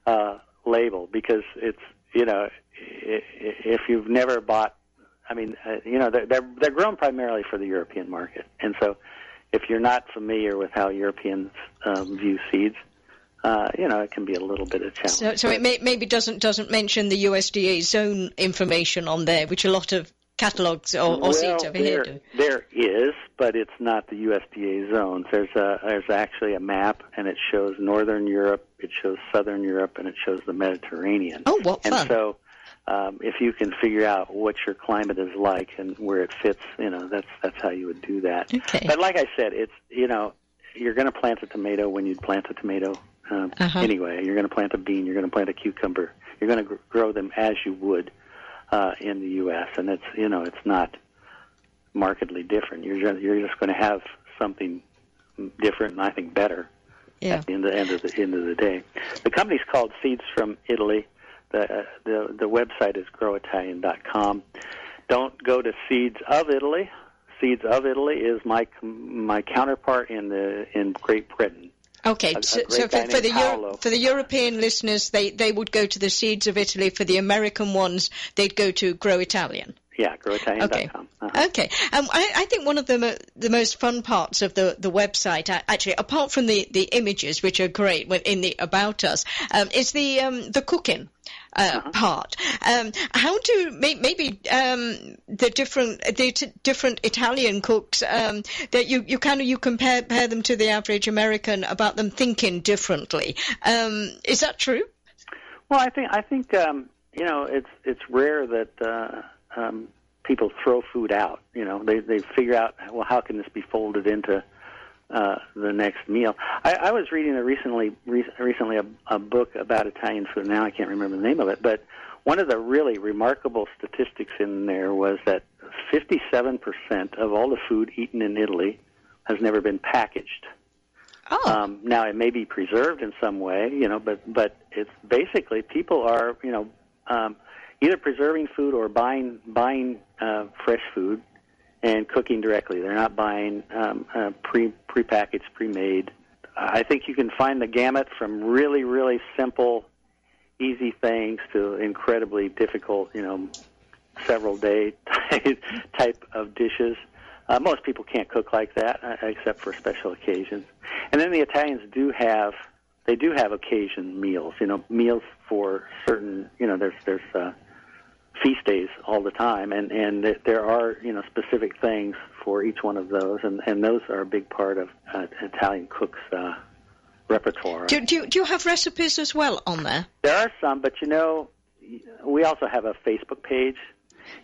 uh, label because it's you know if you've never bought, I mean uh, you know they're, they're grown primarily for the European market, and so if you're not familiar with how Europeans um, view seeds, uh, you know it can be a little bit of a challenge. So, so it may, maybe doesn't doesn't mention the USDA zone information on there, which a lot of catalogs or, or well, seeds over there, do. there is, but it's not the USDA zones. There's a there's actually a map, and it shows northern Europe, it shows southern Europe, and it shows the Mediterranean. Oh, what and fun! so, um, if you can figure out what your climate is like and where it fits, you know that's that's how you would do that. Okay. But like I said, it's you know you're going to plant a tomato when you'd plant a tomato um, Uh-huh. anyway. You're going to plant a bean. You're going to plant a cucumber. You're going to gr- grow them as you would uh, in the U.S. And it's you know it's not markedly different. You're just, you're just going to have something different, and I think better Yeah. at the end, of the end of the day. The company's called Seeds from Italy. The uh, the the website is growitalian.com. Don't go to Seeds of Italy. Seeds of Italy is my my counterpart in the in Great Britain. Okay, a so, great so for, for the. Euro- for the European listeners, they, they would go to the Seeds of Italy. For the American ones, they'd go to Grow Italian. Yeah, growitalian.com. Uh-huh. Okay. Um, I, I think one of the mo- the most fun parts of the, the website, uh, actually, apart from the, the images, which are great in the about us, um, is the um, the cooking. Uh, part. Um, how do may, maybe um, the different the t- different Italian cooks um, that you, you kind of you compare, compare them to the average American about them thinking differently? Um, is that true? Well, I think I think um, you know it's it's rare that uh, um, people throw food out. You know, they they figure out well how can this be folded into uh, the next meal. I, I was reading a recently re- recently a, a book about Italian food. Now I can't remember the name of it, but one of the really remarkable statistics in there was that 57% of all the food eaten in Italy has never been packaged. Oh. Um, now it may be preserved in some way, you know, but but it's basically people are, you know, um, either preserving food or buying buying uh, fresh food and cooking directly. They're not buying um, uh, pre prepackaged, pre-made. I think you can find the gamut from really really simple, easy things to incredibly difficult, you know, several day type of dishes. Uh, most people can't cook like that uh, except for special occasions. And then the Italians do have they do have occasion meals. You know, meals for certain. You know, there's there's uh, feast days all the time, and and there are you know specific things for each one of those, and and those are a big part of uh, Italian cooks' uh, repertoire. Do, do, you, do you have recipes as well on there? There are some, but you know, we also have a Facebook page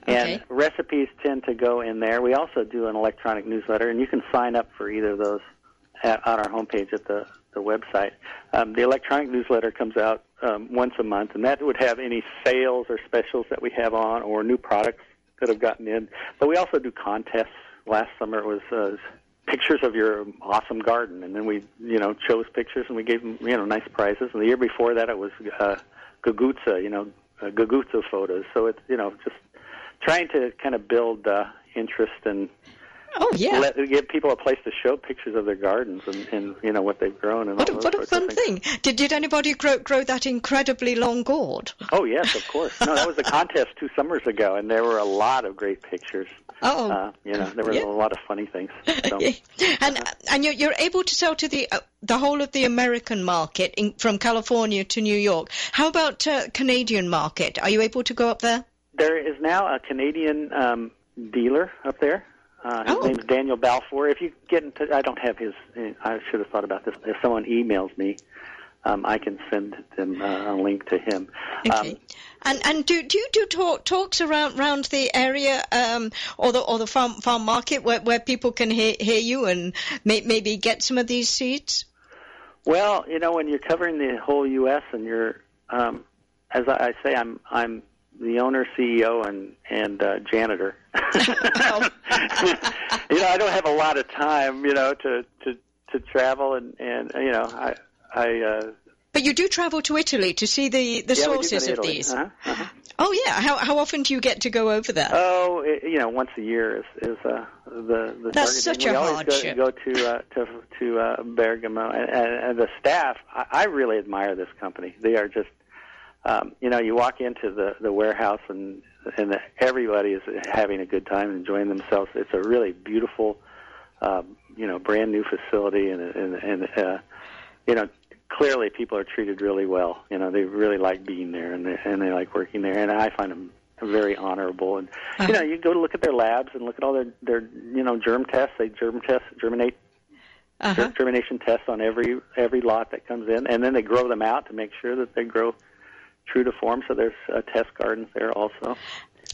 and Okay. recipes tend to go in there. We also do an electronic newsletter, and you can sign up for either of those at, on our homepage at the, the website. Um, the electronic newsletter comes out um, once a month, and that would have any sales or specials that we have on or new products that have gotten in. But we also do contests. Last summer it was uh, pictures of your awesome garden, and then we, you know, chose pictures and we gave them, you know, nice prizes. And the year before that it was uh, Gugutza, you know, uh, photos. So it's, you know, just trying to kind of build uh, interest and Oh yeah. let, give people a place to show pictures of their gardens and, and you know what they've grown and what a, all those what a fun thing. Did, did anybody grow, grow that incredibly long gourd? Oh yes, of course. No, that was a contest two summers ago, and there were a lot of great pictures. Oh. Uh, you know, there were Yeah. a lot of funny things. So. and and you're, you're able to sell to the uh, the whole of the American market in, from California to New York. How about uh, Canadian market? Are you able to go up there? There is now a Canadian um, dealer up there. Uh, his Oh. name's Daniel Balfour. If you get into, I don't have his. I should have thought about this. If someone emails me, um, I can send them uh, a link to him. Okay. Um, and and do do you do talk, talks around around the area um, or the or the farm farm market where, where people can hear, hear you and may, maybe get some of these seeds? Well, you know, when you're covering the whole U.S. and you're, um, as I, I say, I'm I'm the owner, CEO, and and uh, janitor. you know, I don't have a lot of time, you know, to to to travel and and you know, I I. Uh, But you do travel to Italy to see the, the yeah, we sources of these. Uh-huh, uh-huh. Oh yeah. How how often do you get to go over there? Oh, it, you know, once a year is is uh, the the That's target. such we a always hardship. Go, go to uh, to to uh, Bergamo, and, and, and the staff. I, I really admire this company. They are just, um, you know, you walk into the the warehouse and and the, everybody is having a good time, enjoying themselves. It's a really beautiful, um, you know, brand new facility, and and and uh, you know. Clearly, people are treated really well. You know, they really like being there, and they, and they like working there. And I find them very honorable. And you know, you go to look at their labs and look at all their their you know germ tests. They germ test, germinate, Uh-huh. germination tests on every every lot that comes in, and then they grow them out to make sure that they grow true to form. So there's uh, test gardens there also.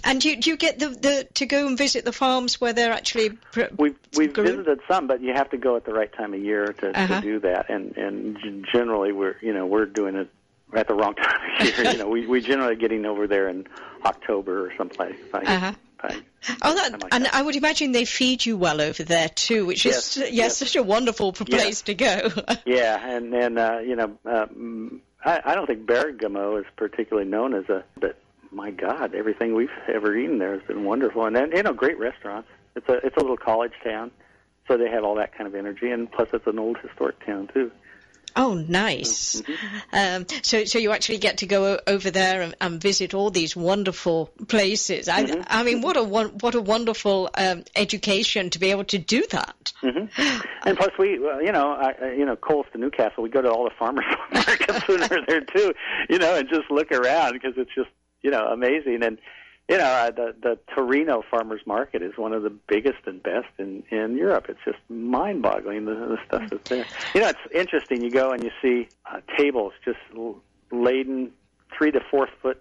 And do you, do you get the, the to go and visit the farms where they're actually pr- We've we've growing? visited some, but you have to go at the right time of year to, Uh-huh. to do that. And and generally we're you know we're doing it at the wrong time of year. you know, we we generally getting over there in October or someplace. Like, Uh-huh. like- Oh, that, and I would imagine they feed you well over there too, which Yes, is yes, yes. such a wonderful p- Yes. place to go. Yeah, and and uh, you know, um, I, I don't think Bergamo is particularly known as a. But my God, everything we've ever eaten there has been wonderful, and then you know, great restaurants. It's a it's a little college town, so they have all that kind of energy, and plus it's an old historic town too. Oh, nice. Um, so so you actually get to go over there and, and visit all these wonderful places. I, Mm-hmm. I mean, what a what a wonderful um, education to be able to do that. hmm And plus, we, you know, I, I- you know, Coals to Newcastle, we go to all the farmers markets when we're there too, you know, and just look around because it's just, you know, amazing. And you know, uh, the the Torino farmers market is one of the biggest and best in in Europe. It's just mind-boggling the, the stuff that's there. You know, it's interesting. You go and you see uh, tables just laden three to four foot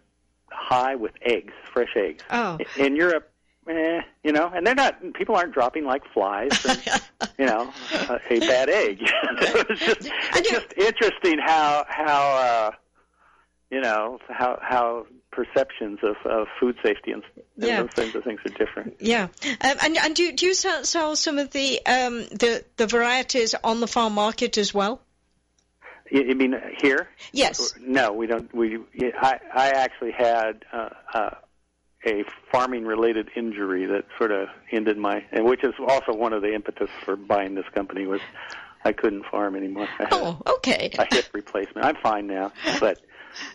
high with eggs, fresh eggs. Oh. In Europe, eh, you know, and they're not. People aren't dropping like flies. And, you know, a, a bad egg. it was just, it's just interesting how how uh, you know how how perceptions of, of food safety and, and Yeah. those kinds of things are different. Yeah, um, and and do do you sell, sell some of the um the the varieties on the farm market as well? You, you mean here? Yes. No, we don't. We I I actually had uh, uh, a farming related injury that sort of ended my, and which is also one of the impetus for buying this company was I couldn't farm anymore. I had Oh, okay. a hip replacement. I'm fine now, but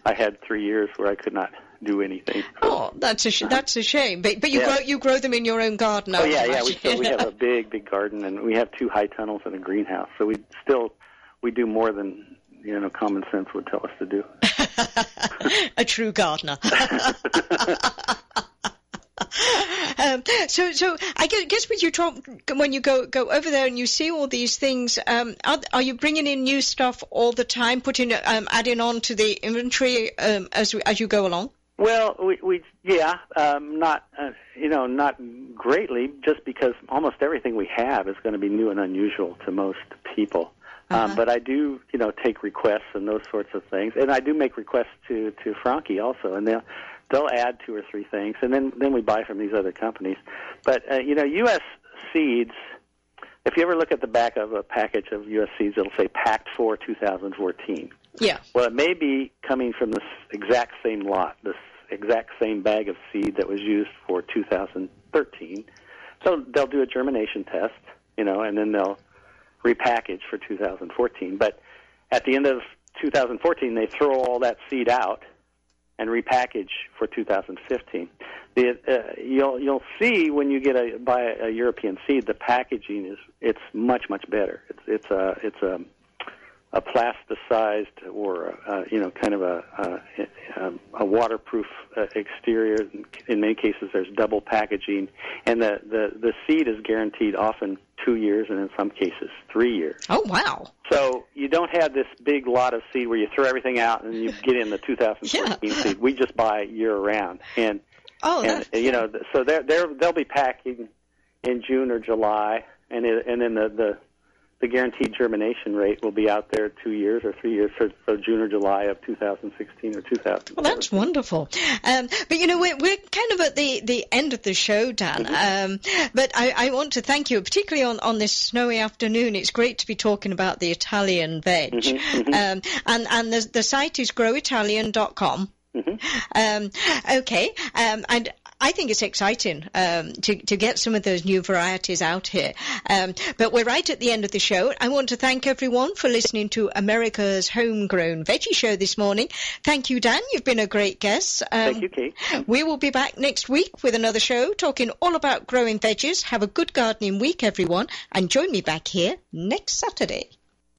I had three years where I could not do anything. Oh, that's a sh- that's a shame. But but you Yeah. grow you grow them in your own garden. Oh yeah, yeah. We still we have a big, big garden, and we have two high tunnels and a greenhouse. So we still we do more than you know common sense would tell us to do. a true gardener. um, so, so I guess, guess when you talk, when you go go over there and you see all these things, um, are, are you bringing in new stuff all the time, putting um, adding on to the inventory um, as we, as you go along? Well, we, we yeah, um, not uh, you know not greatly, just because almost everything we have is going to be new and unusual to most people. Uh-huh. Um, but I do you know take requests and those sorts of things, and I do make requests to to Franchi also, and they'll they'll add two or three things, and then then we buy from these other companies. But uh, you know, U.S. seeds. If you ever look at the back of a package of U.S. seeds, it'll say packed for 2014. Yeah. Well, it may be coming from this exact same lot, this exact same bag of seed that was used for 2013. So they'll do a germination test, you know, and then they'll repackage for 2014. But at the end of 2014, they throw all that seed out and repackage for 2015. The, uh, you'll you'll see when you get a buy a European seed, the packaging is it's much much better. It's it's a it's a a plasticized or uh, you know kind of a a, a waterproof uh, exterior. In many cases, there's double packaging, and the, the the seed is guaranteed often two years, and in some cases three years. Oh wow! So you don't have this big lot of seed where you throw everything out and you get in the 2014 seed. We just buy year round, and Oh, and you know so they're they're they'll be packing in June or July, and it, and then the the the guaranteed germination rate will be out there two years or three years, for, so June or July of 2016 or 2000. Well, that's wonderful. Um, but you know, we're, we're kind of at the, the end of the show, Dan. Um, but I, I want to thank you, particularly on, on this snowy afternoon. It's great to be talking about the Italian veg. Um, and and the, the site is growitalian.com. Um, okay, um, and I think it's exciting um, to to get some of those new varieties out here. Um, but we're right at the end of the show. I want to thank everyone for listening to America's Homegrown Veggie Show this morning. Thank you, Dan. You've been a great guest. Um, Thank you, Kate. We will be back next week with another show talking all about growing veggies. Have a good gardening week, everyone, and join me back here next Saturday.